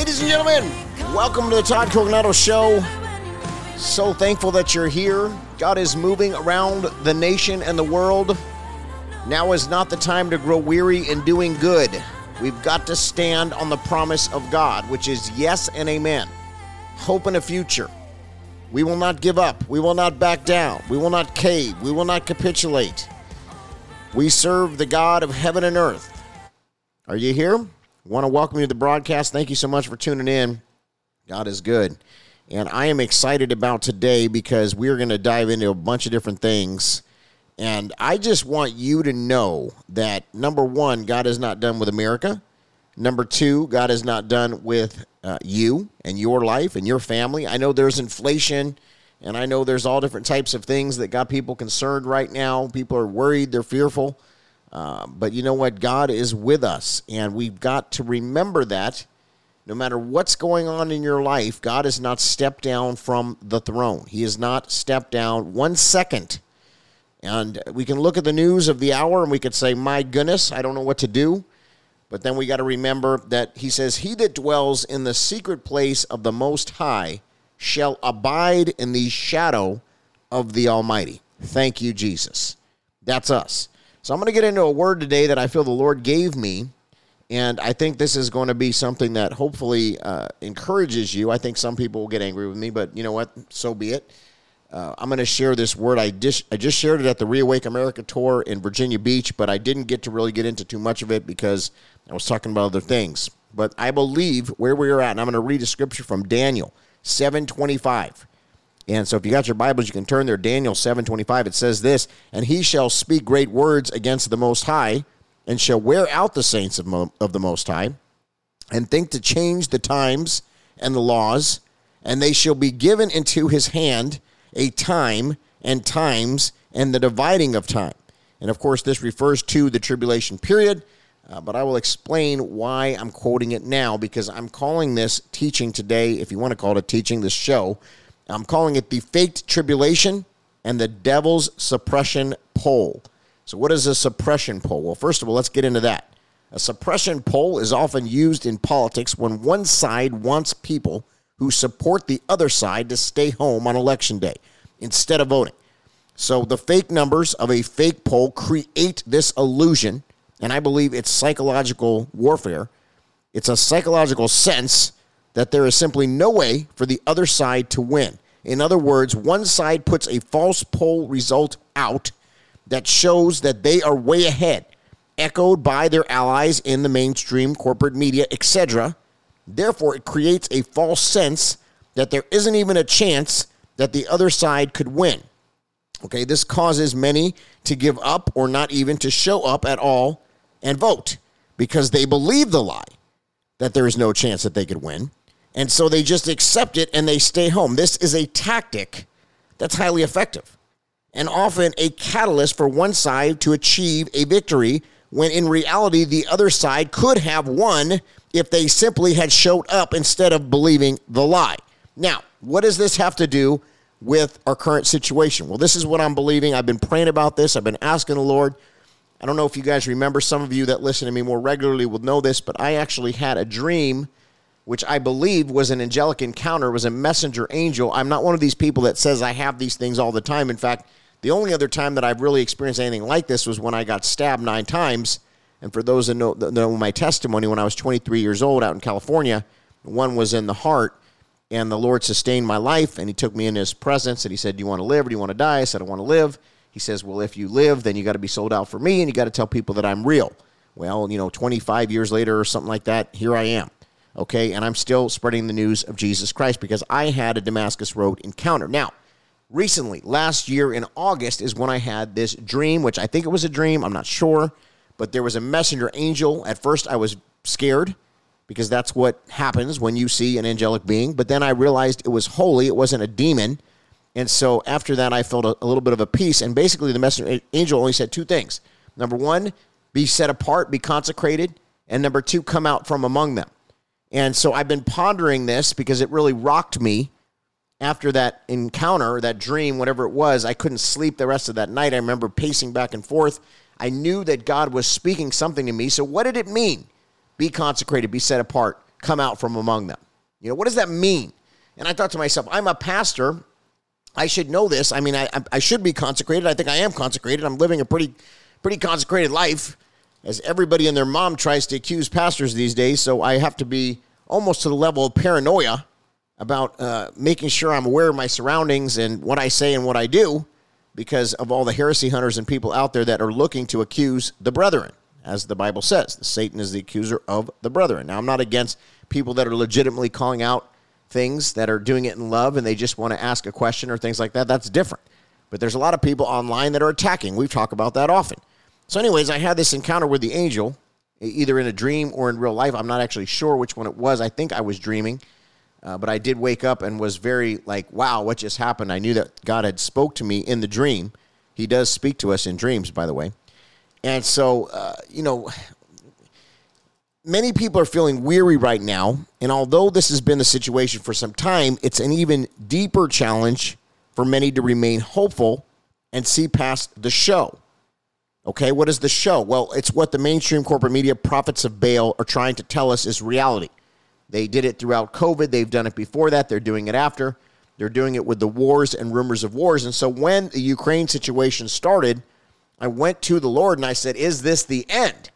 Ladies and gentlemen, welcome to the Todd Coconato Show. So thankful that you're here. God is moving around the nation and the world. Now is not the time to grow weary in doing good. We've got to stand on the promise of God, which is yes and amen. Hope in a future. We will not give up. We will not back down. We will not cave. We will not capitulate. We serve the God of heaven and earth. Are you here? Want to welcome you to the broadcast. Thank you so much for tuning in. God is good. And I am excited about today because we're going to dive into a bunch of different things. And I just want you to know that number one, God is not done with America. Number two, God is not done with uh, you and your life and your family. I know there's inflation and I know there's all different types of things that got people concerned right now. People are worried, they're fearful. Uh, but you know what? God is with us, and we've got to remember that no matter what's going on in your life, God has not stepped down from the throne. He has not stepped down one second. And we can look at the news of the hour and we could say, My goodness, I don't know what to do. But then we got to remember that he says, He that dwells in the secret place of the Most High shall abide in the shadow of the Almighty. Thank you, Jesus. That's us. So I'm going to get into a word today that I feel the Lord gave me. And I think this is going to be something that hopefully uh, encourages you. I think some people will get angry with me, but you know what? So be it. Uh, I'm going to share this word. I just, I just shared it at the Reawake America tour in Virginia Beach, but I didn't get to really get into too much of it because I was talking about other things. But I believe where we are at, and I'm going to read a scripture from Daniel 725. And so if you got your Bibles, you can turn there. Daniel 7.25, it says this, And he shall speak great words against the Most High, and shall wear out the saints of, Mo- of the Most High, and think to change the times and the laws, and they shall be given into his hand a time and times and the dividing of time. And of course, this refers to the tribulation period, uh, but I will explain why I'm quoting it now because I'm calling this teaching today, if you want to call it a teaching, this show, I'm calling it the faked tribulation and the devil's suppression poll. So, what is a suppression poll? Well, first of all, let's get into that. A suppression poll is often used in politics when one side wants people who support the other side to stay home on election day instead of voting. So, the fake numbers of a fake poll create this illusion, and I believe it's psychological warfare. It's a psychological sense that there is simply no way for the other side to win. In other words, one side puts a false poll result out that shows that they are way ahead, echoed by their allies in the mainstream corporate media, etc. Therefore, it creates a false sense that there isn't even a chance that the other side could win. Okay, this causes many to give up or not even to show up at all and vote because they believe the lie that there is no chance that they could win. And so they just accept it and they stay home. This is a tactic that's highly effective and often a catalyst for one side to achieve a victory when in reality the other side could have won if they simply had showed up instead of believing the lie. Now, what does this have to do with our current situation? Well, this is what I'm believing. I've been praying about this, I've been asking the Lord. I don't know if you guys remember, some of you that listen to me more regularly will know this, but I actually had a dream which I believe was an angelic encounter, was a messenger angel. I'm not one of these people that says I have these things all the time. In fact, the only other time that I've really experienced anything like this was when I got stabbed nine times. And for those that know, that know my testimony, when I was 23 years old out in California, one was in the heart, and the Lord sustained my life, and He took me in His presence, and He said, "Do you want to live or do you want to die?" I said, "I want to live." He says, "Well, if you live, then you got to be sold out for me, and you got to tell people that I'm real." Well, you know, 25 years later or something like that, here I am okay? And I'm still spreading the news of Jesus Christ because I had a Damascus Road encounter. Now, recently, last year in August, is when I had this dream, which I think it was a dream, I'm not sure, but there was a messenger angel. At first, I was scared because that's what happens when you see an angelic being, but then I realized it was holy, it wasn't a demon. And so after that, I felt a, a little bit of a peace. And basically, the messenger angel only said two things. Number one, be set apart, be consecrated. And number two, come out from among them. And so I've been pondering this because it really rocked me after that encounter, that dream, whatever it was. I couldn't sleep the rest of that night. I remember pacing back and forth. I knew that God was speaking something to me. So, what did it mean? Be consecrated, be set apart, come out from among them. You know, what does that mean? And I thought to myself, I'm a pastor. I should know this. I mean, I, I should be consecrated. I think I am consecrated. I'm living a pretty, pretty consecrated life, as everybody and their mom tries to accuse pastors these days. So I have to be almost to the level of paranoia about uh, making sure I'm aware of my surroundings and what I say and what I do because of all the heresy hunters and people out there that are looking to accuse the brethren, as the Bible says. Satan is the accuser of the brethren. Now, I'm not against people that are legitimately calling out things that are doing it in love and they just want to ask a question or things like that. That's different. But there's a lot of people online that are attacking. We've talked about that often. So, anyways, I had this encounter with the angel, either in a dream or in real life. I'm not actually sure which one it was. I think I was dreaming uh, but I did wake up and was very like, wow, what just happened? I knew that God had spoke to me in the dream. He does speak to us in dreams, by the way. And so, uh, you know, many people are feeling weary right now. And although this has been the situation for some time, it's an even deeper challenge for many to remain hopeful and see past the show. Okay, what is the show? Well, it's what the mainstream corporate media prophets of Baal are trying to tell us is reality. They did it throughout COVID. They've done it before that. They're doing it after. They're doing it with the wars and rumors of wars. And so when the Ukraine situation started, I went to the Lord and I said, Is this the end?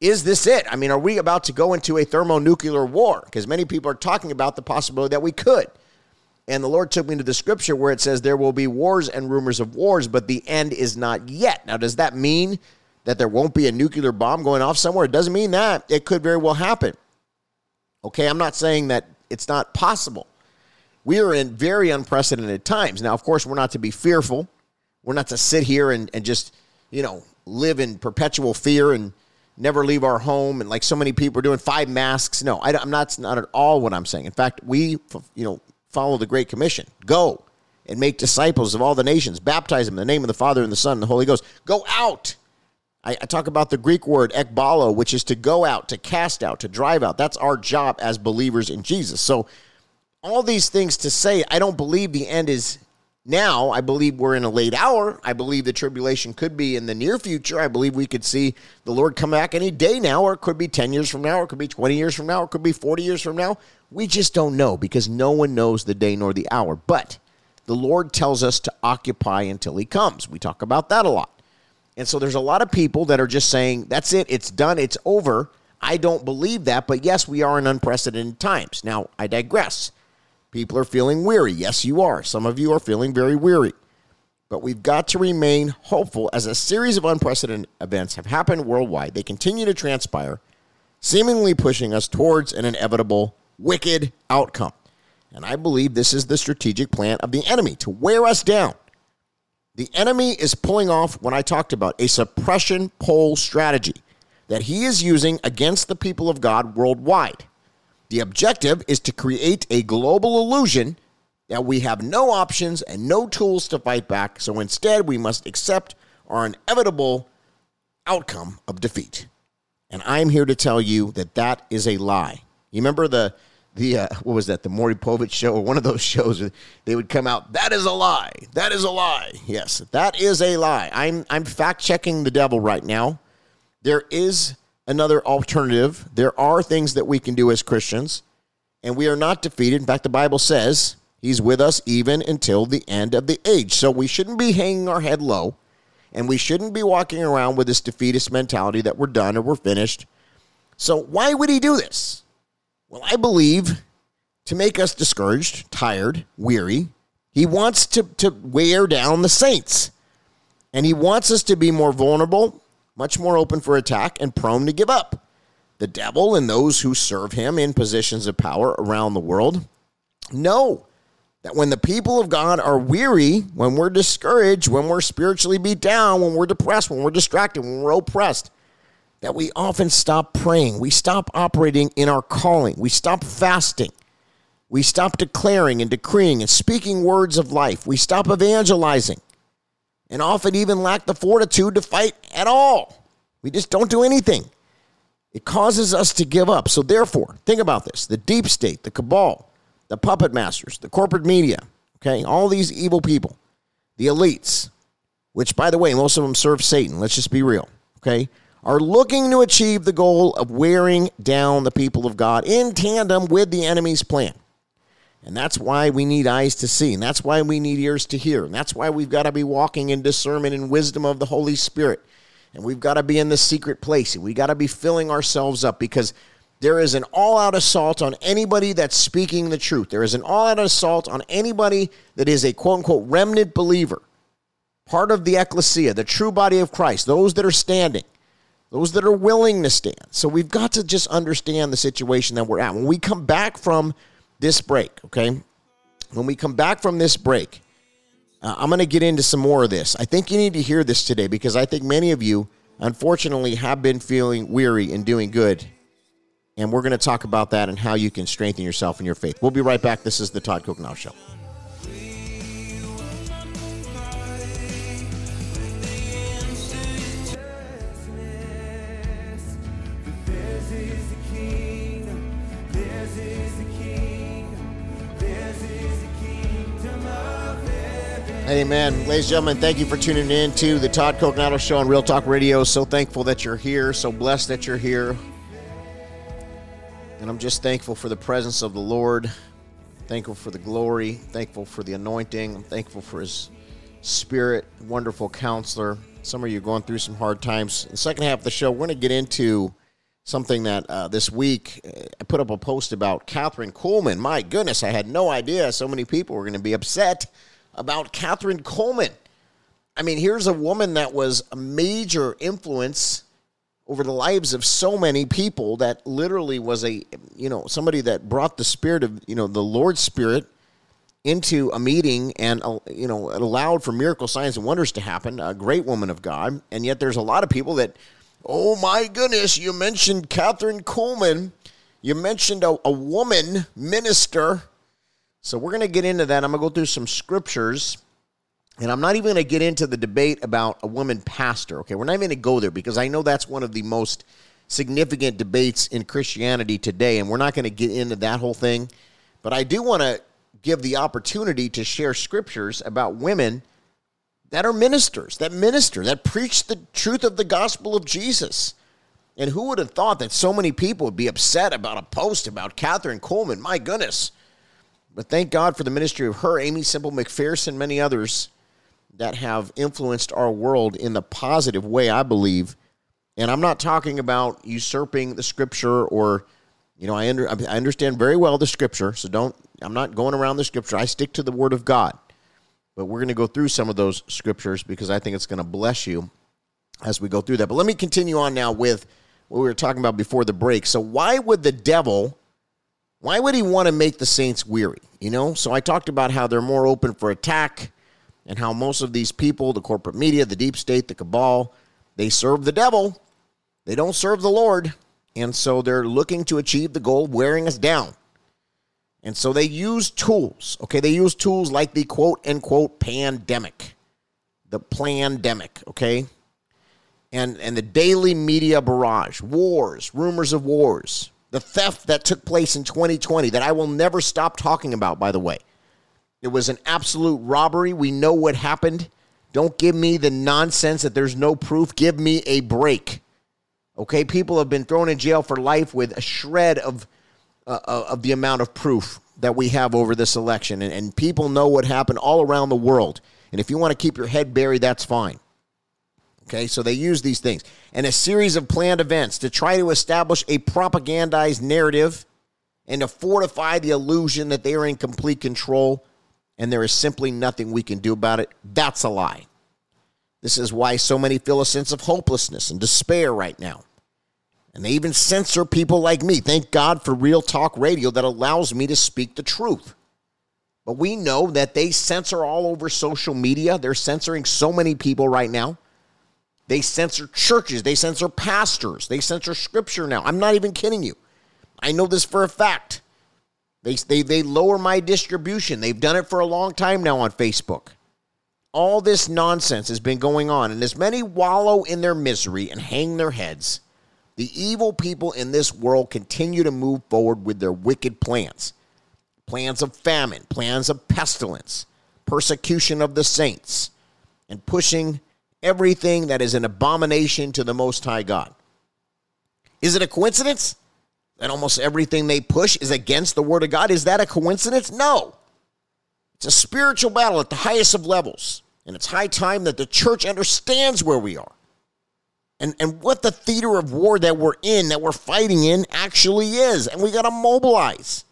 Is this it? I mean, are we about to go into a thermonuclear war? Because many people are talking about the possibility that we could. And the Lord took me to the scripture where it says there will be wars and rumors of wars, but the end is not yet. Now, does that mean that there won't be a nuclear bomb going off somewhere? It doesn't mean that. It could very well happen. Okay, I'm not saying that it's not possible. We are in very unprecedented times. Now, of course, we're not to be fearful. We're not to sit here and, and just, you know, live in perpetual fear and never leave our home. And like so many people are doing five masks. No, I, am not, not at all what I'm saying. In fact, we, you know, follow the Great Commission. Go and make disciples of all the nations, baptize them in the name of the Father and the Son and the Holy Ghost. Go out I, I talk about the Greek word ekbalo, which is to go out, to cast out, to drive out. That's our job as believers in Jesus. So, all these things to say, I don't believe the end is now. I believe we're in a late hour. I believe the tribulation could be in the near future. I believe we could see the Lord come back any day now, or it could be 10 years from now, or it could be 20 years from now, or it could be 40 years from now. We just don't know because no one knows the day nor the hour. But the Lord tells us to occupy until He comes. We talk about that a lot. And so there's a lot of people that are just saying, that's it, it's done, it's over. I don't believe that, but yes, we are in unprecedented times. Now, I digress. People are feeling weary. Yes, you are. Some of you are feeling very weary. But we've got to remain hopeful as a series of unprecedented events have happened worldwide. They continue to transpire, seemingly pushing us towards an inevitable wicked outcome. And I believe this is the strategic plan of the enemy to wear us down the enemy is pulling off what I talked about a suppression poll strategy that he is using against the people of God worldwide. The objective is to create a global illusion that we have no options and no tools to fight back, so instead we must accept our inevitable outcome of defeat. And I'm here to tell you that that is a lie. You remember the the uh, what was that the Maury Povich show or one of those shows they would come out that is a lie that is a lie yes that is a lie I'm I'm fact checking the devil right now there is another alternative. There are things that we can do as Christians and we are not defeated. In fact the Bible says he's with us even until the end of the age. So we shouldn't be hanging our head low and we shouldn't be walking around with this defeatist mentality that we're done or we're finished. So why would he do this? Well, I believe to make us discouraged, tired, weary, he wants to, to wear down the saints. And he wants us to be more vulnerable, much more open for attack, and prone to give up. The devil and those who serve him in positions of power around the world know that when the people of God are weary, when we're discouraged, when we're spiritually beat down, when we're depressed, when we're distracted, when we're oppressed, that we often stop praying. We stop operating in our calling. We stop fasting. We stop declaring and decreeing and speaking words of life. We stop evangelizing and often even lack the fortitude to fight at all. We just don't do anything. It causes us to give up. So, therefore, think about this the deep state, the cabal, the puppet masters, the corporate media, okay, all these evil people, the elites, which, by the way, most of them serve Satan. Let's just be real, okay? are looking to achieve the goal of wearing down the people of God in tandem with the enemy's plan. And that's why we need eyes to see, and that's why we need ears to hear, and that's why we've got to be walking in discernment and wisdom of the Holy Spirit. And we've got to be in the secret place, and we got to be filling ourselves up because there is an all out assault on anybody that's speaking the truth. There is an all out assault on anybody that is a quote unquote remnant believer, part of the ecclesia, the true body of Christ, those that are standing those that are willing to stand. So we've got to just understand the situation that we're at. When we come back from this break, okay? When we come back from this break, uh, I'm going to get into some more of this. I think you need to hear this today because I think many of you, unfortunately, have been feeling weary and doing good. And we're going to talk about that and how you can strengthen yourself in your faith. We'll be right back. This is the Todd Coconato Show. Amen. Ladies and gentlemen, thank you for tuning in to the Todd Coconato Show on Real Talk Radio. So thankful that you're here. So blessed that you're here. And I'm just thankful for the presence of the Lord. Thankful for the glory. Thankful for the anointing. I'm thankful for His Spirit. Wonderful counselor. Some of you are going through some hard times. The second half of the show, we're going to get into something that uh, this week uh, I put up a post about Kathryn Kuhlman. My goodness, I had no idea so many people were going to be upset about Kathryn Kuhlman. I mean, here's a woman that was a major influence over the lives of so many people that literally was a, you know, somebody that brought the spirit of, you know, the Lord's spirit into a meeting and, uh, you know, it allowed for miracle signs and wonders to happen. A great woman of God. And yet there's a lot of people that, oh my goodness, you mentioned Kathryn Kuhlman. You mentioned a, a woman minister so we're going to get into that. I'm going to go through some scriptures. And I'm not even going to get into the debate about a woman pastor. Okay, we're not even going to go there because I know that's one of the most significant debates in Christianity today, and we're not going to get into that whole thing. But I do want to give the opportunity to share scriptures about women that are ministers, that minister, that preach the truth of the gospel of Jesus. And who would have thought that so many people would be upset about a post about Kathryn Kuhlman? My goodness. But thank God for the ministry of her, Aimee Semple McPherson, many others that have influenced our world in the positive way, I believe. And I'm not talking about usurping the scripture or, you know, I, under, I understand very well the scripture, so don't, I'm not going around the scripture. I stick to the word of God. But we're going to go through some of those scriptures because I think it's going to bless you as we go through that. But let me continue on now with what we were talking about before the break. So, why would the devil why would he want to make the Saints weary? You know, so I talked about how they're more open for attack and how most of these people, the corporate media, the deep state, the cabal, they serve the devil. They don't serve the Lord. And so they're looking to achieve the goal of wearing us down. And so they use tools. Okay, they use tools like the quote unquote pandemic, the pandemic, okay? And and the daily media barrage, wars, rumors of wars, the theft that took place in 2020 that I will never stop talking about, by the way. It was an absolute robbery. We know what happened. Don't give me the nonsense that there's no proof. Give me a break. Okay, people have been thrown in jail for life with a shred of uh, uh of the amount of proof that we have over this election, and, and people know what happened all around the world. And if you want to keep your head buried, that's fine. Okay, so they use these things and a series of planned events to try to establish a propagandized narrative and to fortify the illusion that they are in complete control and there is simply nothing we can do about it. That's a lie. This is why so many feel a sense of hopelessness and despair right now. And they even censor people like me. Thank God for Real Talk Radio that allows me to speak the truth. But we know that they censor all over social media. They're censoring so many people right now. They censor churches, they censor pastors, they censor scripture now. I'm not even kidding you. I know this for a fact. They, they, they lower my distribution. They've done it for a long time now on Facebook. All this nonsense has been going on, and as many wallow in their misery and hang their heads, the evil people in this world continue to move forward with their wicked plans plans of famine, plans of pestilence, persecution of the saints, and pushing everything that is an abomination to the Most High God. Is it a coincidence that almost everything they push is against the Word of God? Is that a coincidence? No. It's a spiritual battle at the highest of levels. And it's high time that the church understands where we are and, and what the theater of war that we're in, that we're fighting in, actually is. And we got to mobilize.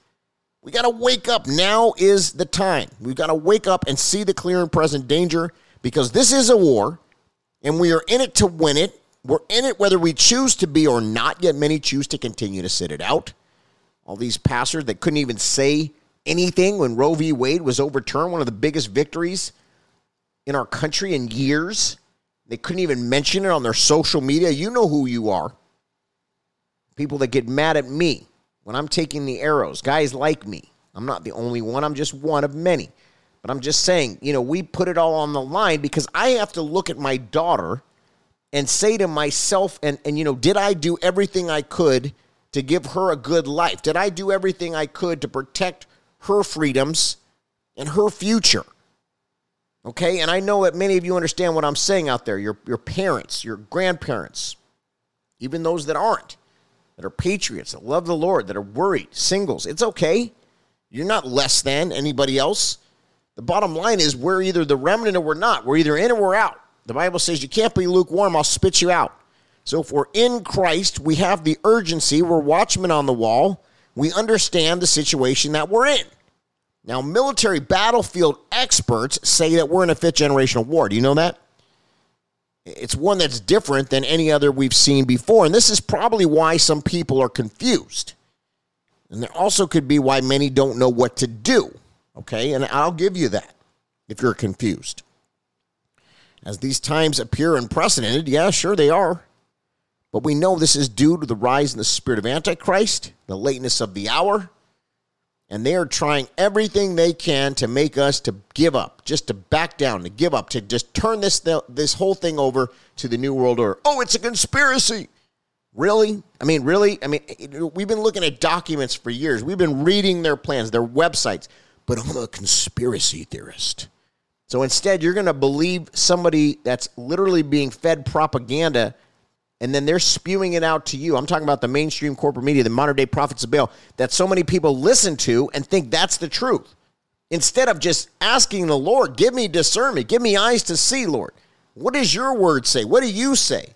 We got to wake up. Now is the time. We've got to wake up and see the clear and present danger because this is a war and we are in it to win it. We're in it whether we choose to be or not, yet many choose to continue to sit it out. All these passers that couldn't even say anything when Roe v. Wade was overturned, one of the biggest victories in our country in years. They couldn't even mention it on their social media. You know who you are. People that get mad at me when I'm taking the arrows, guys like me. I'm not the only one, I'm just one of many. But I'm just saying, you know, we put it all on the line because I have to look at my daughter and say to myself, and, and you know, did I do everything I could to give her a good life? Did I do everything I could to protect her freedoms and her future? Okay, and I know that many of you understand what I'm saying out there. Your, your parents, your grandparents, even those that aren't, that are patriots, that love the Lord, that are worried, singles. It's okay. You're not less than anybody else. The bottom line is we're either the remnant or we're not. We're either in or we're out. The Bible says you can't be lukewarm, I'll spit you out. So if we're in Christ, we have the urgency, we're watchmen on the wall, we understand the situation that we're in. Now, military battlefield experts say that we're in a fifth generational war. Do you know that? It's one that's different than any other we've seen before. And this is probably why some people are confused. And there also could be why many don't know what to do. Okay. And I'll give you that if you're confused. As these times appear unprecedented, yeah, sure they are. But we know this is due to the rise in the spirit of Antichrist, the lateness of the hour, and they are trying everything they can to make us to give up, just to back down, to give up, to just turn this this whole thing over to the new world order. Oh, it's a conspiracy. Really? I mean, really? I mean, we've been looking at documents for years. We've been reading their plans, their websites, but I'm a conspiracy theorist. So instead, you're going to believe somebody that's literally being fed propaganda and then they're spewing it out to you. I'm talking about the mainstream corporate media, the modern day prophets of Baal, that so many people listen to and think that's the truth. Instead of just asking the Lord, give me discernment, give me eyes to see, Lord. What does your word say? What do you say?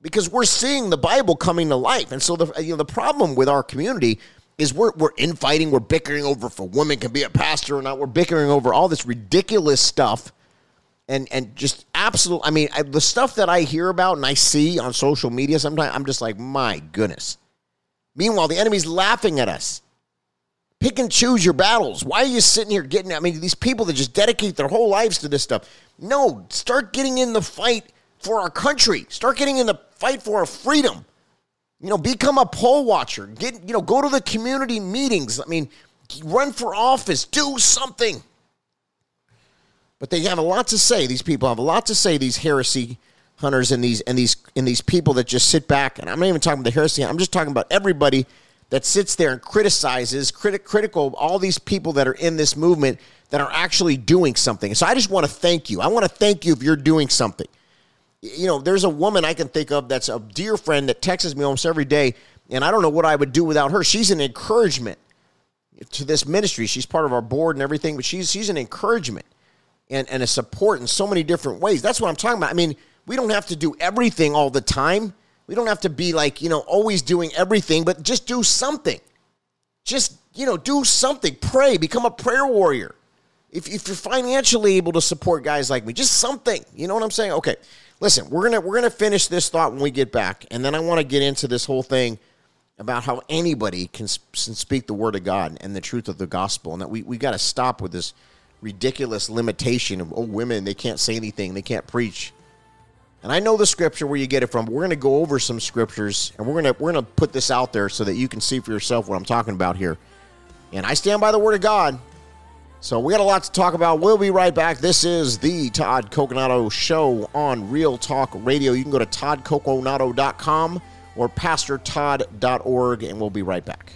Because we're seeing the Bible coming to life. And so the, you know, the problem with our community is we're, we're infighting, we're bickering over if a woman can be a pastor or not. We're bickering over all this ridiculous stuff and and just absolute. I mean, I, the stuff that I hear about and I see on social media sometimes, I'm just like, my goodness. Meanwhile, the enemy's laughing at us. Pick and choose your battles. Why are you sitting here getting? I mean, these people that just dedicate their whole lives to this stuff. No, start getting in the fight for our country. Start getting in the fight for our freedom. You know, become a poll watcher. Get you know, go to the community meetings. I mean, run for office. Do something. But they have a lot to say. These people have a lot to say. These heresy hunters and these and these and these people that just sit back. And I'm not even talking about the heresy. I'm just talking about everybody that sits there and criticizes, critic, critical all these people that are in this movement that are actually doing something. So I just want to thank you. I want to thank you if you're doing something. You know, there's a woman I can think of that's a dear friend that texts me almost every day, and I don't know what I would do without her. She's an encouragement to this ministry. She's part of our board and everything, but she's she's an encouragement and, and a support in so many different ways. That's what I'm talking about. I mean, we don't have to do everything all the time. We don't have to be like, you know, always doing everything, but just do something. Just, you know, do something. Pray, become a prayer warrior. If, if you're financially able to support guys like me, just something. You know what I'm saying? Okay. Listen, we're gonna we're gonna finish this thought when we get back, and then I want to get into this whole thing about how anybody can, can speak the word of God and the truth of the gospel, and that we we got to stop with this ridiculous limitation of oh women they can't say anything they can't preach. And i know the scripture where you get it from we're going to go over some scriptures and we're to we're to put this out there so that you can see for yourself what i'm talking about here. And i stand by the word of god so we got a lot to talk about. We'll be right back. This is the Todd Coconato Show on Real Talk Radio. You can go to toddcoconato.com or pastortodd.org, and we'll be right back.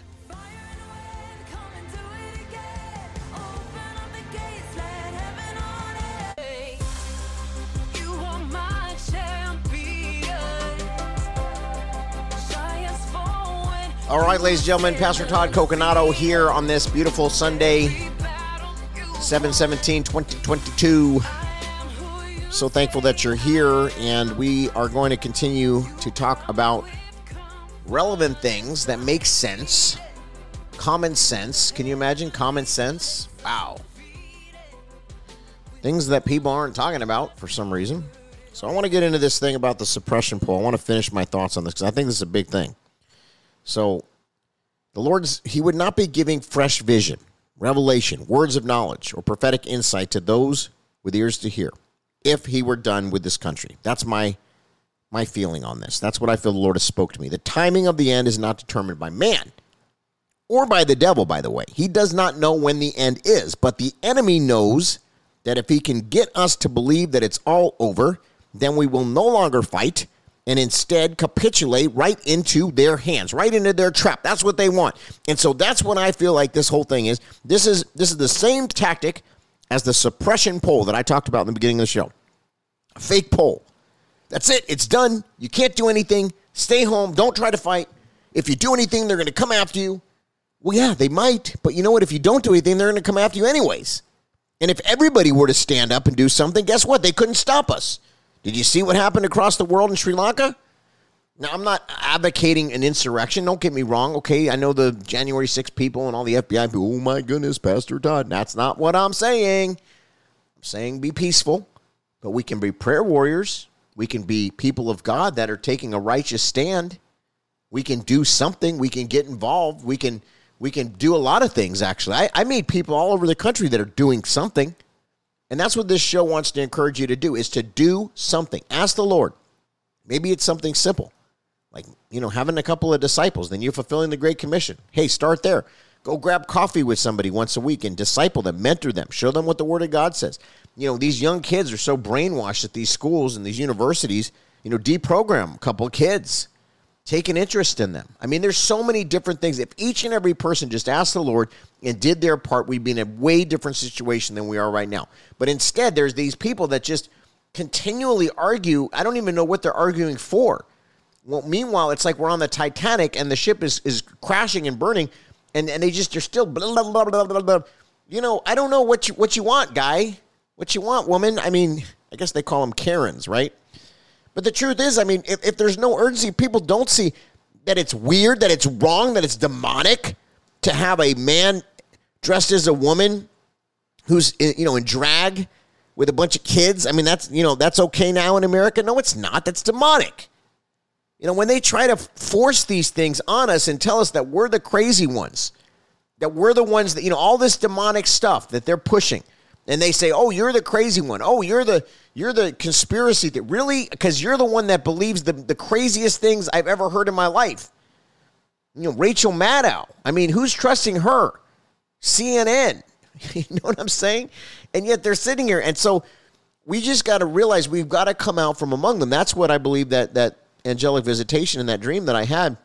All right, ladies and gentlemen, Pastor Todd Coconato here on this beautiful Sunday 717 2022. So thankful that you're here, and we are going to continue to talk about relevant things that make sense, common sense. Can you imagine common sense? Wow. Things that people aren't talking about for some reason. So I want to get into this thing about the suppression poll. I want to finish my thoughts on this because I think this is a big thing. So the Lord's he would not be giving fresh vision, revelation, words of knowledge, or prophetic insight to those with ears to hear if he were done with this country. That's my my feeling on this. That's what I feel the Lord has spoke to me. The timing of the end is not determined by man or by the devil, by the way. He does not know when the end is, but the enemy knows that if he can get us to believe that it's all over, then we will no longer fight and instead capitulate right into their hands, right into their trap. That's what they want. And so that's what I feel like this whole thing is. This is this is the same tactic as the suppression poll that I talked about in the beginning of the show. A fake poll. That's it. It's done. You can't do anything. Stay home. Don't try to fight. If you do anything, they're going to come after you. Well, yeah, they might. But you know what? If you don't do anything, they're going to come after you anyways. And if everybody were to stand up and do something, guess what? They couldn't stop us. Did you see what happened across the world in Sri Lanka? Now, I'm not advocating an insurrection. Don't get me wrong. Okay, I know the January 6 people and all the FBI people. Oh my goodness, Pastor Todd. That's not what I'm saying. I'm saying be peaceful, but we can be prayer warriors. We can be people of God that are taking a righteous stand. We can do something. We can get involved. We can we can do a lot of things. Actually, I, I meet people all over the country that are doing something. And that's what this show wants to encourage you to do is to do something. Ask the Lord. Maybe it's something simple. Like, you know, having a couple of disciples, then you're fulfilling the great commission. Hey, start there. Go grab coffee with somebody once a week and disciple them, mentor them, show them what the word of God says. You know, these young kids are so brainwashed at these schools and these universities, you know, deprogram a couple kids take an interest in them. I mean, there's so many different things. If each and every person just asked the Lord and did their part, we'd be in a way different situation than we are right now. But instead, there's these people that just continually argue. I don't even know what they're arguing for. Well, meanwhile, it's like we're on the Titanic and the ship is, is crashing and burning, and, and they just, they're still blah, blah, blah, blah, blah, blah. You know, I don't know what you, what you want, guy. What you want, woman. I mean, I guess they call them Karens, right? But the truth is, I mean, if, if there's no urgency, people don't see that it's weird, that it's wrong, that it's demonic to have a man dressed as a woman who's eh, you know in drag with a bunch of kids. I mean, that's you know that's okay now in America. No, it's not. That's demonic. You know, when they try to force these things on us and tell us that we're the crazy ones, that we're the ones that you know all this demonic stuff that they're pushing and they say, "Oh, you're the crazy one. Oh, you're the you're the conspiracy that really because you're the one that believes the the craziest things I've ever heard in my life." You know, Rachel Maddow. I mean, who's trusting her? CNN. you know what I'm saying? And yet they're sitting here, and so we just got to realize we've got to come out from among them. That's what I believe that that angelic visitation and that dream that I had,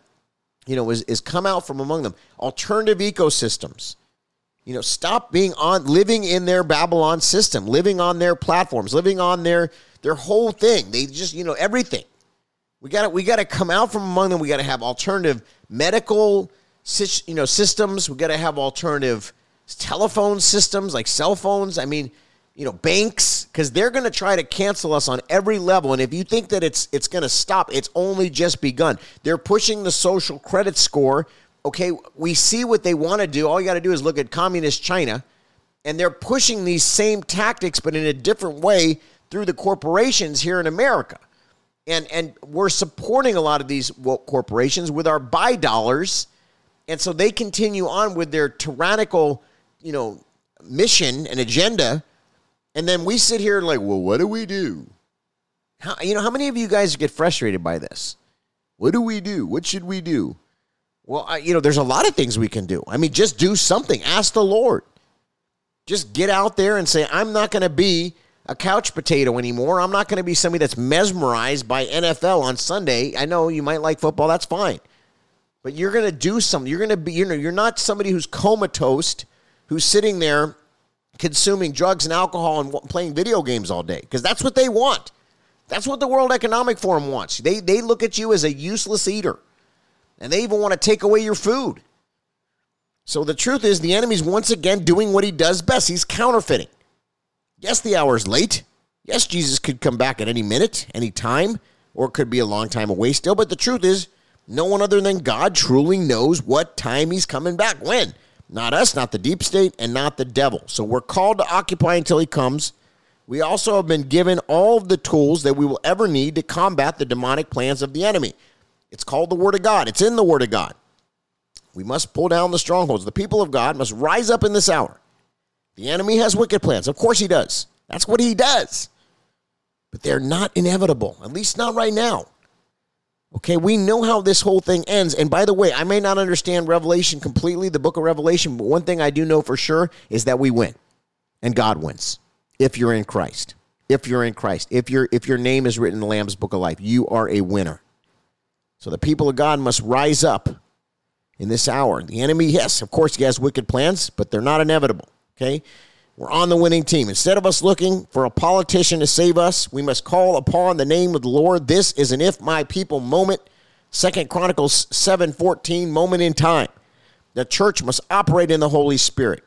you know, is is come out from among them. Alternative ecosystems you know, stop being on living in their Babylon system, living on their platforms, living on their their whole thing. They just, you know, everything. We got to we got to come out from among them. We got to have alternative medical you know systems. We got to have alternative telephone systems like cell phones. I mean, you know, banks cuz they're going to try to cancel us on every level and if you think that it's it's going to stop, it's only just begun. They're pushing the social credit score okay, we see what they want to do. All you got to do is look at communist China, and they're pushing these same tactics, but in a different way through the corporations here in America. And, and we're supporting a lot of these corporations with our buy dollars. And so they continue on with their tyrannical, you know, mission and agenda. And then we sit here and like, well, what do we do? How, you know, how many of you guys get frustrated by this? What do we do? What should we do? Well, I, you know, there's a lot of things we can do. I mean, just do something. Ask the Lord. Just get out there and say, I'm not going to be a couch potato anymore. I'm not going to be somebody that's mesmerized by NFL on Sunday. I know you might like football. That's fine. But you're going to do something. You're going to be, you know, you're not somebody who's comatose, who's sitting there consuming drugs and alcohol and playing video games all day because that's what they want. That's what the World Economic Forum wants. They, they look at you as a useless eater. And they even want to take away your food. So the truth is, the enemy's once again doing what he does best. He's counterfeiting. Yes, the hour is late. Yes, Jesus could come back at any minute, any time, or it could be a long time away still. But the truth is, no one other than God truly knows what time he's coming back. When? Not us, not the deep state, and not the devil. So we're called to occupy until he comes. We also have been given all of the tools that we will ever need to combat the demonic plans of the enemy. It's called the Word of God, it's in the Word of God. We must pull down the strongholds. The people of God must rise up in this hour. The enemy has wicked plans. Of course he does. That's what he does. But they're not inevitable, at least not right now. Okay, we know how this whole thing ends. And by the way, I may not understand Revelation completely, the book of Revelation, but one thing I do know for sure is that we win and God wins if you're in Christ. If you're in Christ, if your if your name is written in the Lamb's book of life, you are a winner. So the people of God must rise up in this hour. The enemy, yes, of course, he has wicked plans, but they're not inevitable. Okay? We're on the winning team. Instead of us looking for a politician to save us, we must call upon the name of the Lord. This is an if my people moment. Second Chronicles 7:14 moment in time. The church must operate in the Holy Spirit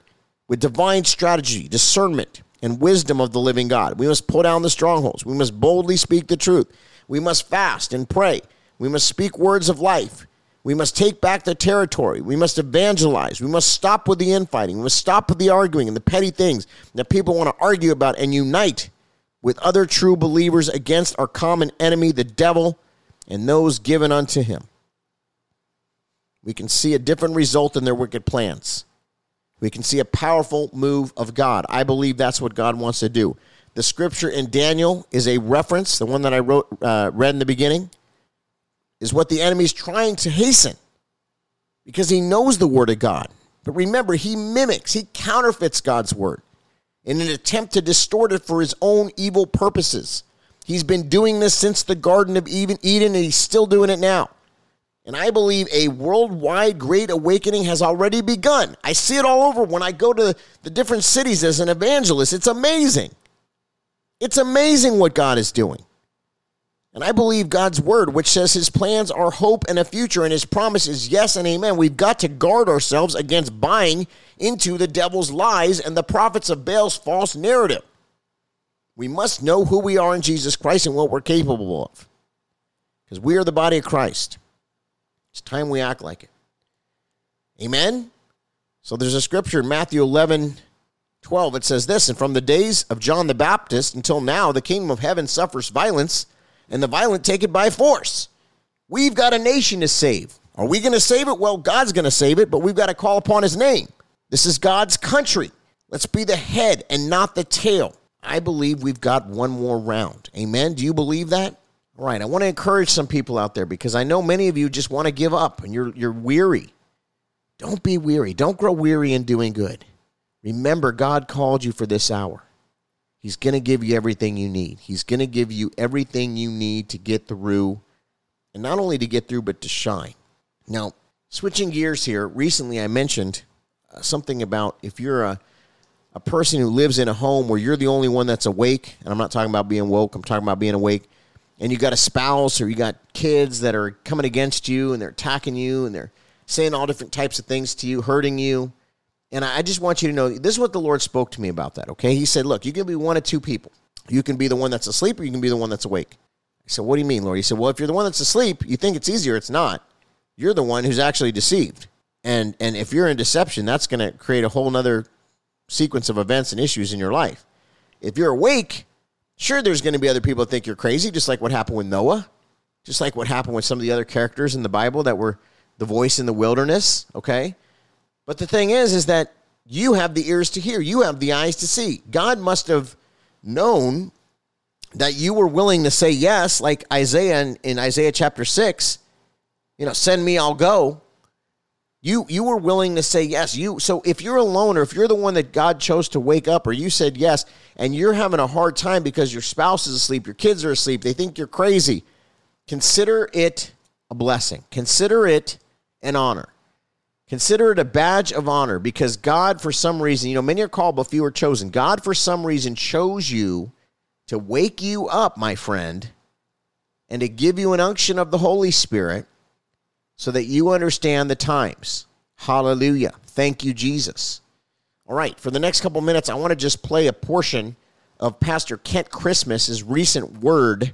with divine strategy, discernment, and wisdom of the living God. We must pull down the strongholds. We must boldly speak the truth. We must fast and pray. We must speak words of life. We must take back the territory. We must evangelize. We must stop with the infighting. We must stop with the arguing and the petty things that people want to argue about and unite with other true believers against our common enemy, the devil, and those given unto him. We can see a different result in their wicked plans. We can see a powerful move of God. I believe that's what God wants to do. The scripture in Daniel is a reference, the one that I wrote, uh, read in the beginning is what the enemy is trying to hasten because he knows the word of God. But remember, he mimics, he counterfeits God's word in an attempt to distort it for his own evil purposes. He's been doing this since the Garden of Eden, and he's still doing it now. And I believe a worldwide great awakening has already begun. I see it all over when I go to the different cities as an evangelist. It's amazing. It's amazing what God is doing. And I believe God's word, which says his plans are hope and a future, and his promise is yes and amen. We've got to guard ourselves against buying into the devil's lies and the prophets of Baal's false narrative. We must know who we are in Jesus Christ and what we're capable of. Because we are the body of Christ. It's time we act like it. Amen? So there's a scripture in Matthew 11, 12. It says this And from the days of John the Baptist until now, the kingdom of heaven suffers violence and the violent take it by force. We've got a nation to save. Are we going to save it? Well, God's going to save it, but we've got to call upon his name. This is God's country. Let's be the head and not the tail. I believe we've got one more round. Amen. Do you believe that? All right. I want to encourage some people out there because I know many of you just want to give up and you're you're weary. Don't be weary. Don't grow weary in doing good. Remember, God called you for this hour. He's going to give you everything you need. He's going to give you everything you need to get through, and not only to get through, but to shine. Now, switching gears here, recently I mentioned uh, something about if you're a, a person who lives in a home where you're the only one that's awake, and I'm not talking about being woke, I'm talking about being awake, and you got a spouse or you got kids that are coming against you and they're attacking you and they're saying all different types of things to you, hurting you and I just want you to know this is what the Lord spoke to me about that, okay? He said, Look, you can be one of two people. You can be the one that's asleep or you can be the one that's awake. I said, What do you mean, Lord? He said, Well, if you're the one that's asleep, you think it's easier. It's not. You're the one who's actually deceived. And, and if you're in deception, that's going to create a whole nother sequence of events and issues in your life. If you're awake, sure, there's going to be other people that think you're crazy, just like what happened with Noah, just like what happened with some of the other characters in the Bible that were the voice in the wilderness, okay? But the thing is, is that you have the ears to hear, you have the eyes to see. God must have known that you were willing to say yes, like Isaiah in, in Isaiah chapter 6, you know, send me, I'll go. You you were willing to say yes. You so if you're alone or if you're the one that God chose to wake up or you said yes and you're having a hard time because your spouse is asleep, your kids are asleep, they think you're crazy, consider it a blessing. Consider it an honor. Consider it a badge of honor because God, for some reason, you know, many are called, but few are chosen. God, for some reason, chose you to wake you up, my friend, and to give you an unction of the Holy Spirit so that you understand the times. Hallelujah. Thank you, Jesus. All right, for the next couple minutes, I want to just play a portion of Pastor Kent Christmas's recent word.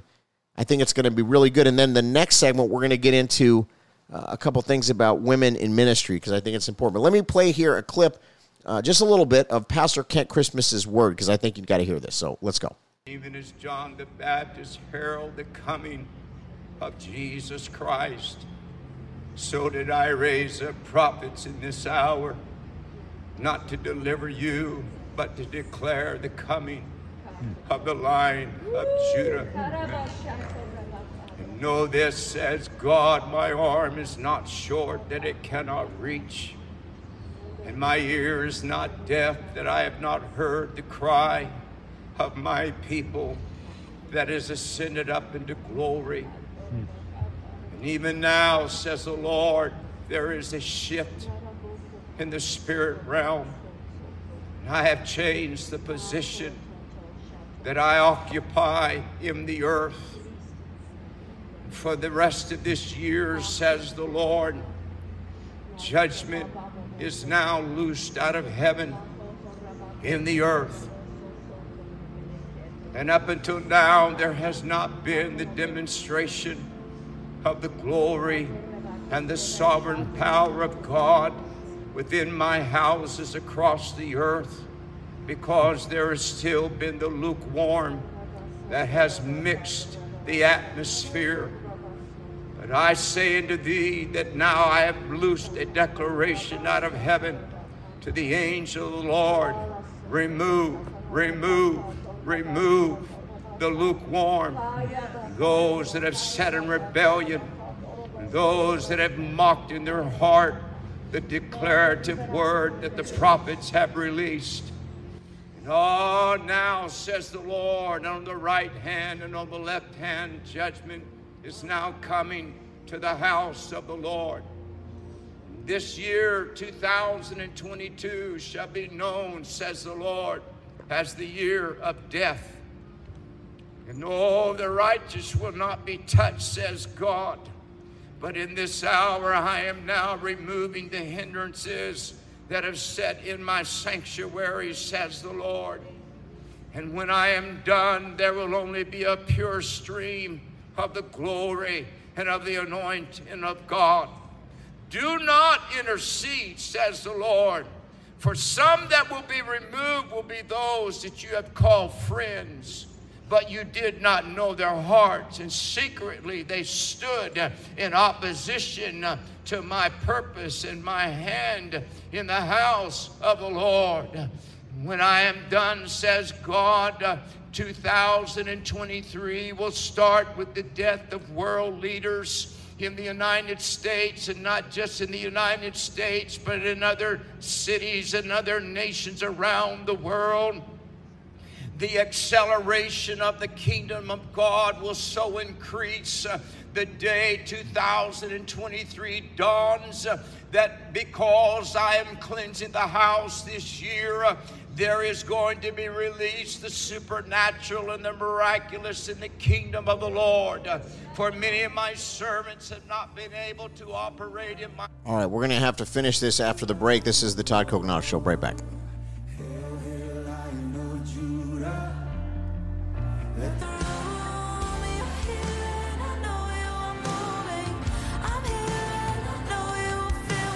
I think it's going to be really good. And then the next segment, we're going to get into uh, a couple things about women in ministry because I think it's important. But let me play here a clip, uh, just a little bit of Pastor Kent Christmas's word because I think you've got to hear this. So let's go. Even as John the Baptist heralded the coming of Jesus Christ, so did I raise up prophets in this hour, not to deliver you, but to declare the coming of the line of Judah. Know this, says God, my arm is not short that it cannot reach, and my ear is not deaf that I have not heard the cry of my people that is ascended up into glory. And even now, says the Lord, there is a shift in the spirit realm. And I have changed the position that I occupy in the earth. For the rest of this year, says the Lord, judgment is now loosed out of heaven in the earth. And up until now, there has not been the demonstration of the glory and the sovereign power of God within my houses across the earth because there has still been the lukewarm that has mixed the atmosphere. But I say unto thee that now I have loosed a declaration out of heaven to the angel of the Lord remove, remove, remove the lukewarm, those that have sat in rebellion, those that have mocked in their heart the declarative word that the prophets have released. Oh, now, says the Lord, on the right hand and on the left hand, judgment is now coming to the house of the Lord. This year, 2022, shall be known, says the Lord, as the year of death. And oh, the righteous will not be touched, says God. But in this hour, I am now removing the hindrances that have set in my sanctuary, says the Lord. And when I am done, there will only be a pure stream of the glory and of the anointing of God. Do not intercede, says the Lord. For some that will be removed will be those that you have called friends but you did not know their hearts, and secretly they stood in opposition to my purpose and my hand in the house of the Lord. When I am done, says God, uh, 2023 will start with the death of world leaders in the United States, and not just in the United States, but in other cities and other nations around the world the acceleration of the kingdom of God will so increase. Uh, the day 2023 dawns uh, that because I am cleansing the house this year, uh, there is going to be released the supernatural and the miraculous in the kingdom of the Lord. For many of my servants have not been able to operate in my. All right, we're going to have to finish this after the break. This is the Todd Coconato Show. Right back.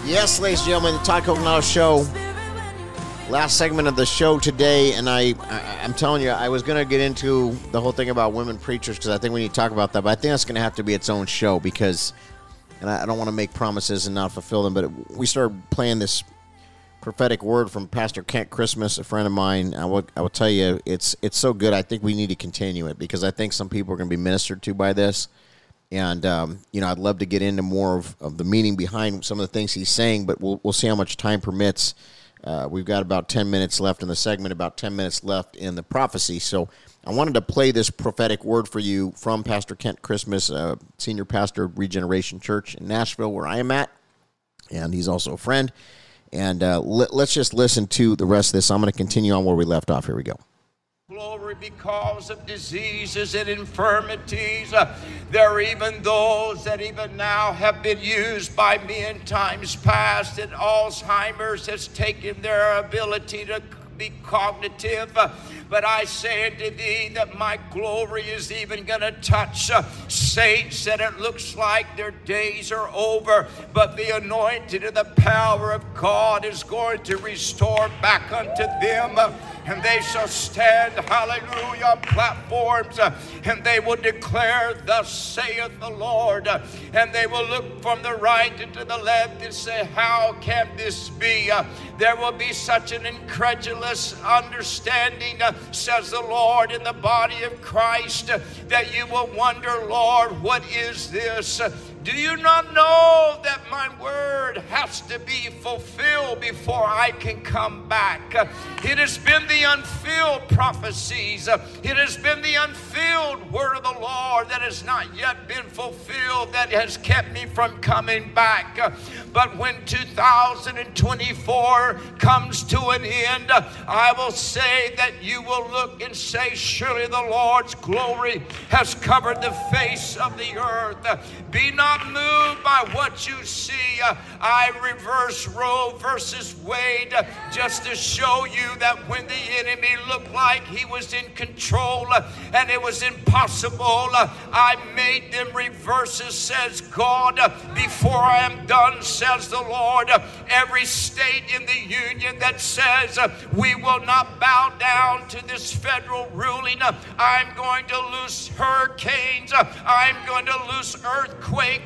Yes, ladies and gentlemen, the Todd Coconato Show. Last segment of the show today, and I, I am telling you, I was going to get into the whole thing about women preachers because I think we need to talk about that. But I think that's going to have to be its own show because, and I, I don't want to make promises and not fulfill them. But we started playing this prophetic word from Pastor Kent Christmas, a friend of mine. I will, I will tell you, it's it's so good. I think we need to continue it because I think some people are going to be ministered to by this. And, um, you know, I'd love to get into more of, of the meaning behind some of the things he's saying, but we'll, we'll see how much time permits. Uh, we've got about 10 minutes left in the segment, about 10 minutes left in the prophecy. So I wanted to play this prophetic word for you from Pastor Kent Christmas, uh, senior pastor of Regeneration Church in Nashville, where I am at. And he's also a friend. And uh, let, let's just listen to the rest of this. I'm going to continue on where we left off. Here we go. glory because of diseases and infirmities. Uh, there are even those that even now have been used by me in times past, and Alzheimer's has taken their ability to be cognitive. Uh, but I say unto thee that my glory is even going to touch uh, saints that it looks like their days are over, but the anointing and the power of God is going to restore back unto them. And they shall stand, hallelujah, on platforms, and they will declare, Thus saith the Lord. And they will look from the right and to the left and say, How can this be? There will be such an incredulous understanding, says the Lord, in the body of Christ, that you will wonder, Lord, what is this? Do you not know that my word has to be fulfilled before I can come back? It has been the unfilled prophecies, it has been the unfilled word of the Lord that has not yet been fulfilled that has kept me from coming back. But when 2024 comes to an end, I will say that you will look and say, Surely the Lord's glory has covered the face of the earth. Be not not moved by what you see. Uh, I reverse Roe versus Wade uh, just to show you that when the enemy looked like he was in control uh, and it was impossible, I made them reverses, says God. Before I am done, says the Lord, every state in the union that says we will not bow down to this federal ruling, I'm going to loose hurricanes, I'm going to loose earthquakes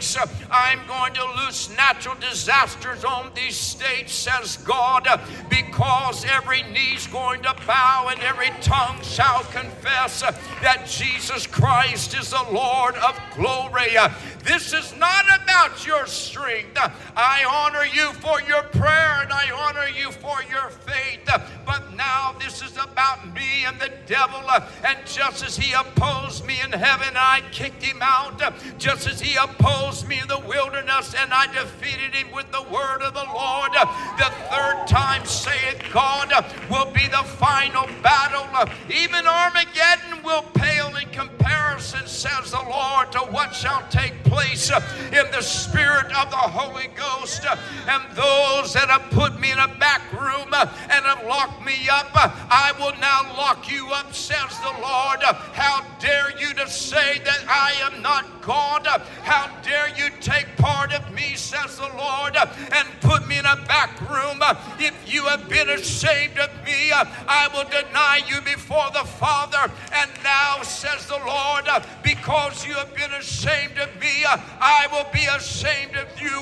I'm going to loose natural disasters on these states, says God, because every knee's going to bow and every tongue shall confess that Jesus Christ is the Lord of glory. This is not about your strength. I honor you for your prayer and I honor you for your faith. But now this is about me and the devil. And just as he opposed me in heaven, I kicked him out. Just as he opposed me in the wilderness and I defeated him with the word of the Lord. The third time, saith God, will be the final battle. Even Armageddon will pale in comparison, says the Lord, to what shall take place in the spirit of the Holy Ghost. And those that have put me in a back room and have locked me up, I will now lock you up, says the Lord. How dare you to say that I am not God? How dare dare you take part of me, says the Lord, and put me in a back room. If you have been ashamed of me, I will deny you before the Father. And now, says the Lord, because you have been ashamed of me, I will be ashamed of you.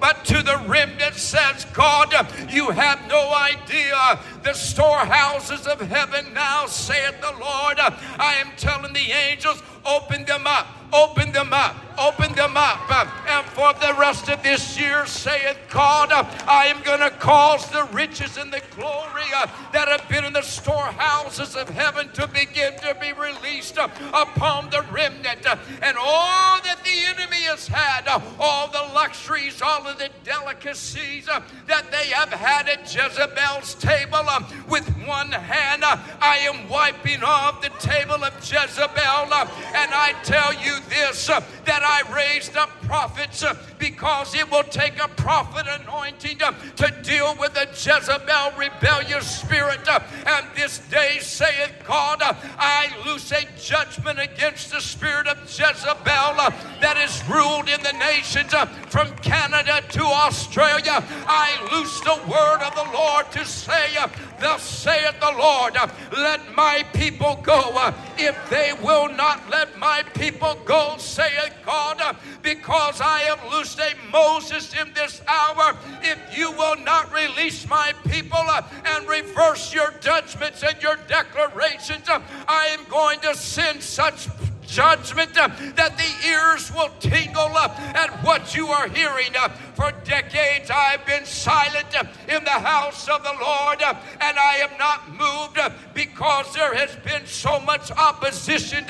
But to the remnant, says God, you have no idea. The storehouses of heaven now, saith the Lord. I am telling the angels, open them up Open them up. Open them up. And for the rest of this year, saith God, I am going to cause the riches and the glory uh, that have been in the storehouses of heaven to begin to be released uh, upon the remnant. And all that the enemy has had, uh, all the luxuries, all of the delicacies that they have had at Jezebel's table, with one hand, I am wiping off the table of Jezebel. And I tell you, this that I raised up prophets uh, because it will take a prophet anointing uh, to deal with the Jezebel rebellious spirit. Uh, and this day, saith God, uh, I loose a judgment against the spirit of Jezebel uh, that is ruled in the nations from Canada to Australia. I loose the word of the Lord to say, Thus saith the Lord, let my people go. If they will not let my people go, saith God, because I have loosed a Moses in this hour. If you will not release my people and reverse your judgments and your declarations, I am going to send such judgment uh, that the ears will tingle uh, at what you are hearing. Uh, for decades I've been silent uh, in the house of the Lord, uh, and I am not moved uh, because there has been so much opposition.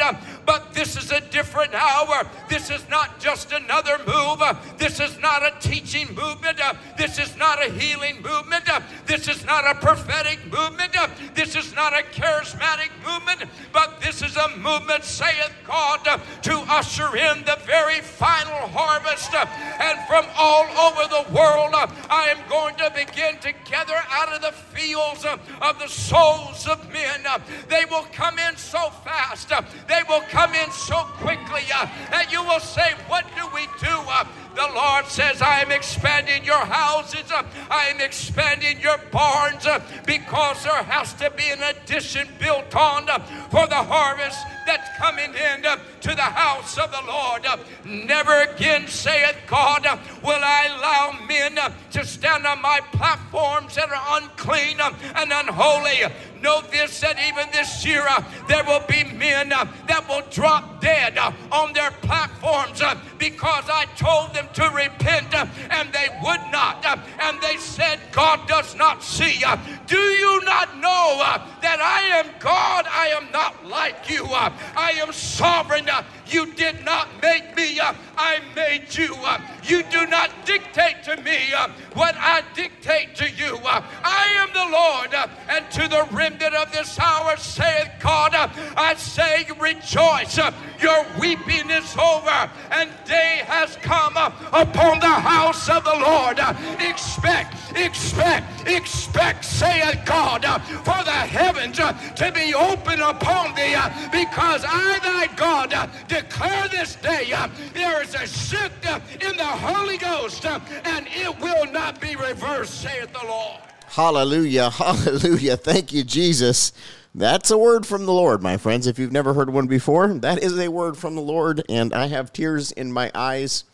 But this is a different hour. This is not just another move. This is not a teaching movement. This is not a healing movement. This is not a prophetic movement. This is not a charismatic movement, but this is a movement, saith God, to usher in the very final harvest. And from all over the world, I am going to begin to gather out of the fields of the souls of men. They will come in so fast, they will come in so quickly uh, that you will say, What do we do? Uh, The Lord says, I am expanding your houses, I am expanding your barns, because there has to be an addition built on for the harvest that's coming in to the house of the Lord. Never again, saith God, will I allow men to stand on my platforms that are unclean and unholy. Know this that even this year there will be men that will drop dead on their platforms because I told them to repent uh, and they would not. Uh, and they said, God does not see. Uh, do you not know that I am God? I am not like you. I am sovereign. You did not make me, uh, I made you. You do not dictate to me uh, what I dictate to you. Uh, I am the Lord, uh, and to the remnant of this hour, saith God, uh, I say, rejoice. Uh, your weeping is over, and day has come uh, upon the house of the Lord. expect, expect, expect, saith God, for the heavens to be open upon thee, because I, thy God, declare this day there is a shift in the Holy Ghost and it will not be reversed, saith the Lord. Hallelujah. Hallelujah. Thank you, Jesus. That's a word from the Lord, my friends. If you've never heard one before, that is a word from the Lord, and I have tears in my eyes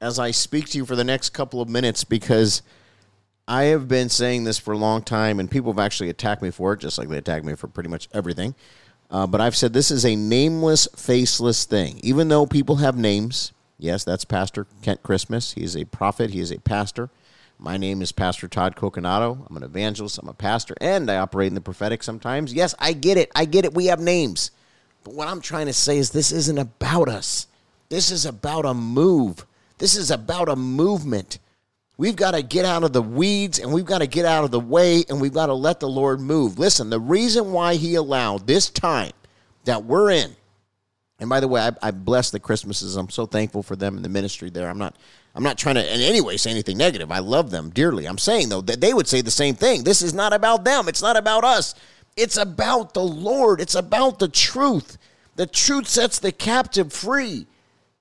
as I speak to you for the next couple of minutes because I have been saying this for a long time, and people have actually attacked me for it, just like they attack me for pretty much everything. Uh, but I've said this is a nameless, faceless thing. Even though people have names, yes, that's Pastor Kent Christmas. He is a prophet, he is a pastor. My name is Pastor Todd Coconato. I'm an evangelist, I'm a pastor, and I operate in the prophetic sometimes. Yes, I get it. I get it. We have names. But what I'm trying to say is this isn't about us. This is about a move. This is about a movement. We've got to get out of the weeds and we've got to get out of the way and we've got to let the Lord move. Listen, the reason why He allowed this time that we're in, and by the way, I, I bless the Christmases. I'm so thankful for them and the ministry there. I'm not, I'm not trying to in any way say anything negative. I love them dearly. I'm saying though that they would say the same thing. This is not about them. It's not about us. It's about the Lord. It's about the truth. The truth sets the captive free.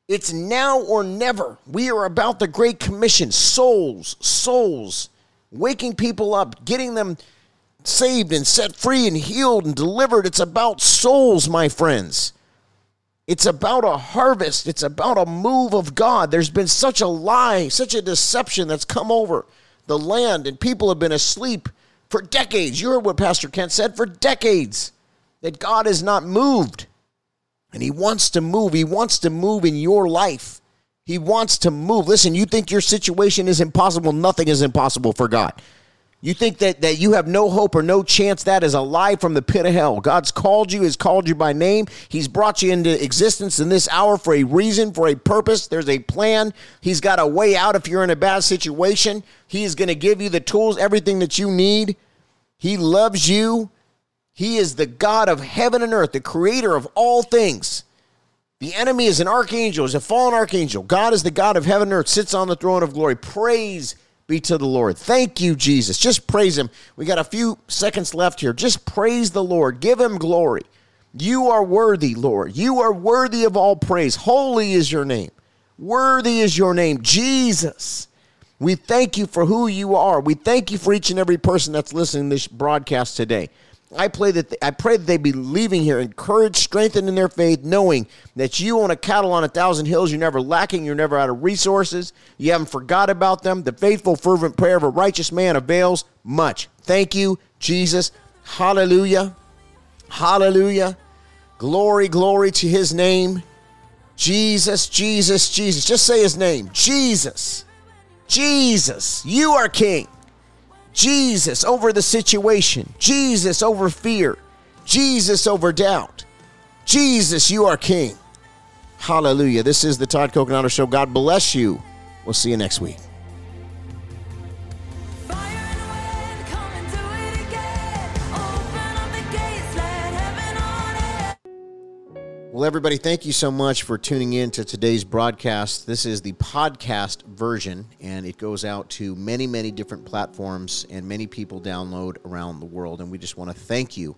It's now or never. We are about the Great Commission souls, souls, waking people up, getting them saved and set free and healed and delivered. It's about souls, my friends. It's about a harvest. It's about a move of God. There's been such a lie, such a deception that's come over the land, and people have been asleep for decades. You heard what Pastor Kent said for decades that God is not moved. And He wants to move. He wants to move in your life. He wants to move. Listen, you think your situation is impossible. Nothing is impossible for God. You think that, that you have no hope or no chance, that is a lie from the pit of hell. God's called you, has called you by name. He's brought you into existence in this hour for a reason, for a purpose. There's a plan. He's got a way out if you're in a bad situation. He is going to give you the tools, everything that you need. He loves you. He is the God of heaven and earth, the creator of all things. The enemy is an archangel, is a fallen archangel. God is the God of heaven and earth, sits on the throne of glory. Praise be to the Lord. Thank you, Jesus. Just praise him. We got a few seconds left here. Just praise the Lord. Give him glory. You are worthy, Lord. You are worthy of all praise. Holy is your name. Worthy is your name, Jesus. We thank you for who you are. We thank you for each and every person that's listening to this broadcast today. I pray that I pray that they be leaving here encouraged, strengthened in their faith, knowing that you own a cattle on a thousand hills. You're never lacking. You're never out of resources. You haven't forgot about them. The faithful, fervent prayer of a righteous man avails much. Thank you, Jesus. Hallelujah. Hallelujah. Glory, glory to his name. Jesus, Jesus, Jesus. Just say his name. Jesus. Jesus. You are king. Jesus over the situation, Jesus over fear, Jesus over doubt. Jesus, you are King. Hallelujah. This is the Todd Coconato Show. God bless you. We'll see you next week. Well, everybody, thank you so much for tuning in to today's broadcast. This is the podcast version, and it goes out to many, many different platforms, and many people download around the world. And we just want to thank you.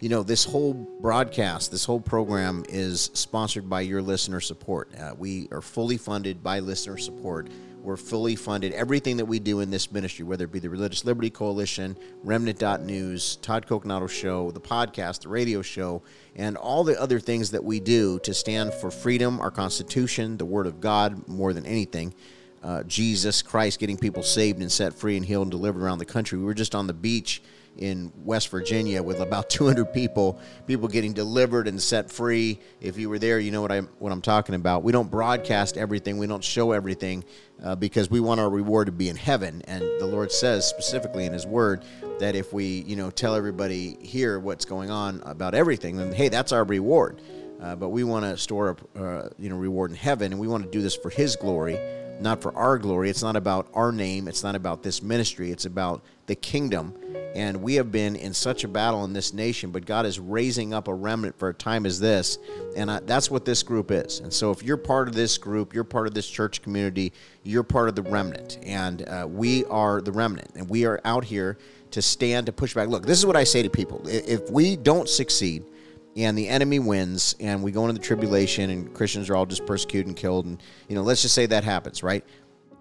You know, this whole broadcast, this whole program is sponsored by your listener support. Uh, we are fully funded by listener support. We're fully funded. Everything that we do in this ministry, whether it be the Religious Liberty Coalition, Remnant.news, Todd Coconato Show, the podcast, the radio show, and all the other things that we do to stand for freedom, our Constitution, the Word of God, more than anything. Uh, Jesus Christ getting people saved and set free and healed and delivered around the country. We were just on the beach in West Virginia with about 200 people, people getting delivered and set free. If you were there, you know what I'm what I'm talking about. We don't broadcast everything, we don't show everything uh, because we want our reward to be in heaven. And the Lord says specifically in His Word that if we, you know, tell everybody here what's going on about everything, then hey, that's our reward. Uh, but we want to store up, uh, you know, reward in heaven, and we want to do this for His glory not for our glory. It's not about our name. It's not about this ministry. It's about the kingdom. And we have been in such a battle in this nation, but God is raising up a remnant for a time as this. And I, that's what this group is. And so if you're part of this group, you're part of this church community, you're part of the remnant. And uh, we are the remnant. And we are out here to stand, to push back. Look, this is what I say to people if we don't succeed, and the enemy wins and we go into the tribulation and Christians are all just persecuted and killed and you know let's just say that happens right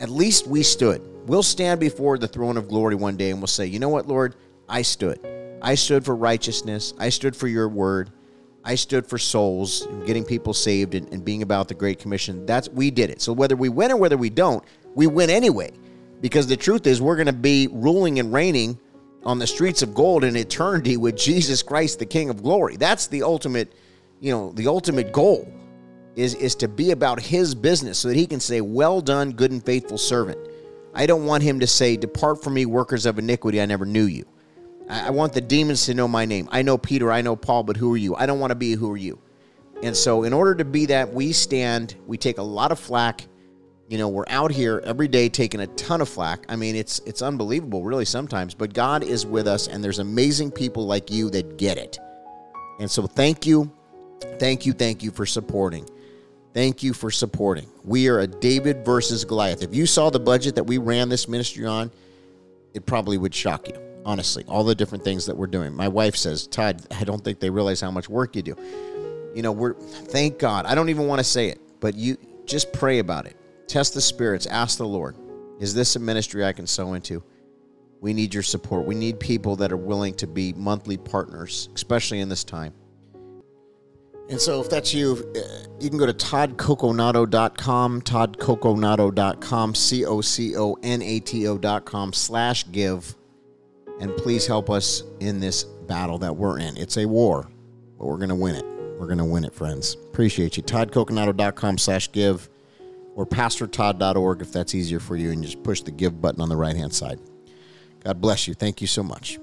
at least we stood. We'll stand before the throne of glory one day and we'll say you know what Lord? I stood. I stood for righteousness. I stood for your word. I stood for souls and getting people saved and, and being about the great commission. That's we did it. So whether we win or whether we don't we win anyway. Because the truth is we're going to be ruling and reigning on the streets of gold in eternity with Jesus Christ, the King of glory. That's the ultimate, you know, the ultimate goal is, is to be about his business so that he can say, Well done, good and faithful servant. I don't want him to say, Depart from me, workers of iniquity, I never knew you. I, I want the demons to know my name. I know Peter, I know Paul, but who are you? I don't want to be who are you. And so, in order to be that, we stand, we take a lot of flack you know, we're out here every day taking a ton of flack. I mean, it's it's unbelievable, really, sometimes. But God is with us, and there's amazing people like you that get it. And so, thank you, thank you, thank you for supporting. Thank you for supporting. We are a David versus Goliath. If you saw the budget that we ran this ministry on, it probably would shock you. Honestly, all the different things that we're doing. My wife says, "Todd, I don't think they realize how much work you do." You know, we're thank God. I don't even want to say it, but you just pray about it Test the spirits. Ask the Lord, is this a ministry I can sow into? We need your support. We need people that are willing to be monthly partners, especially in this time. And so, if that's you, uh, you can go to toddcoconato.com, toddcoconato.com, C O C O N A T O.com slash give. And please help us in this battle that we're in. It's a war, but we're going to win it. We're going to win it, friends. Appreciate you. toddcoconato.com slash give or pastortodd.org if that's easier for you, and just push the give button on the right hand side. God bless you. Thank you so much.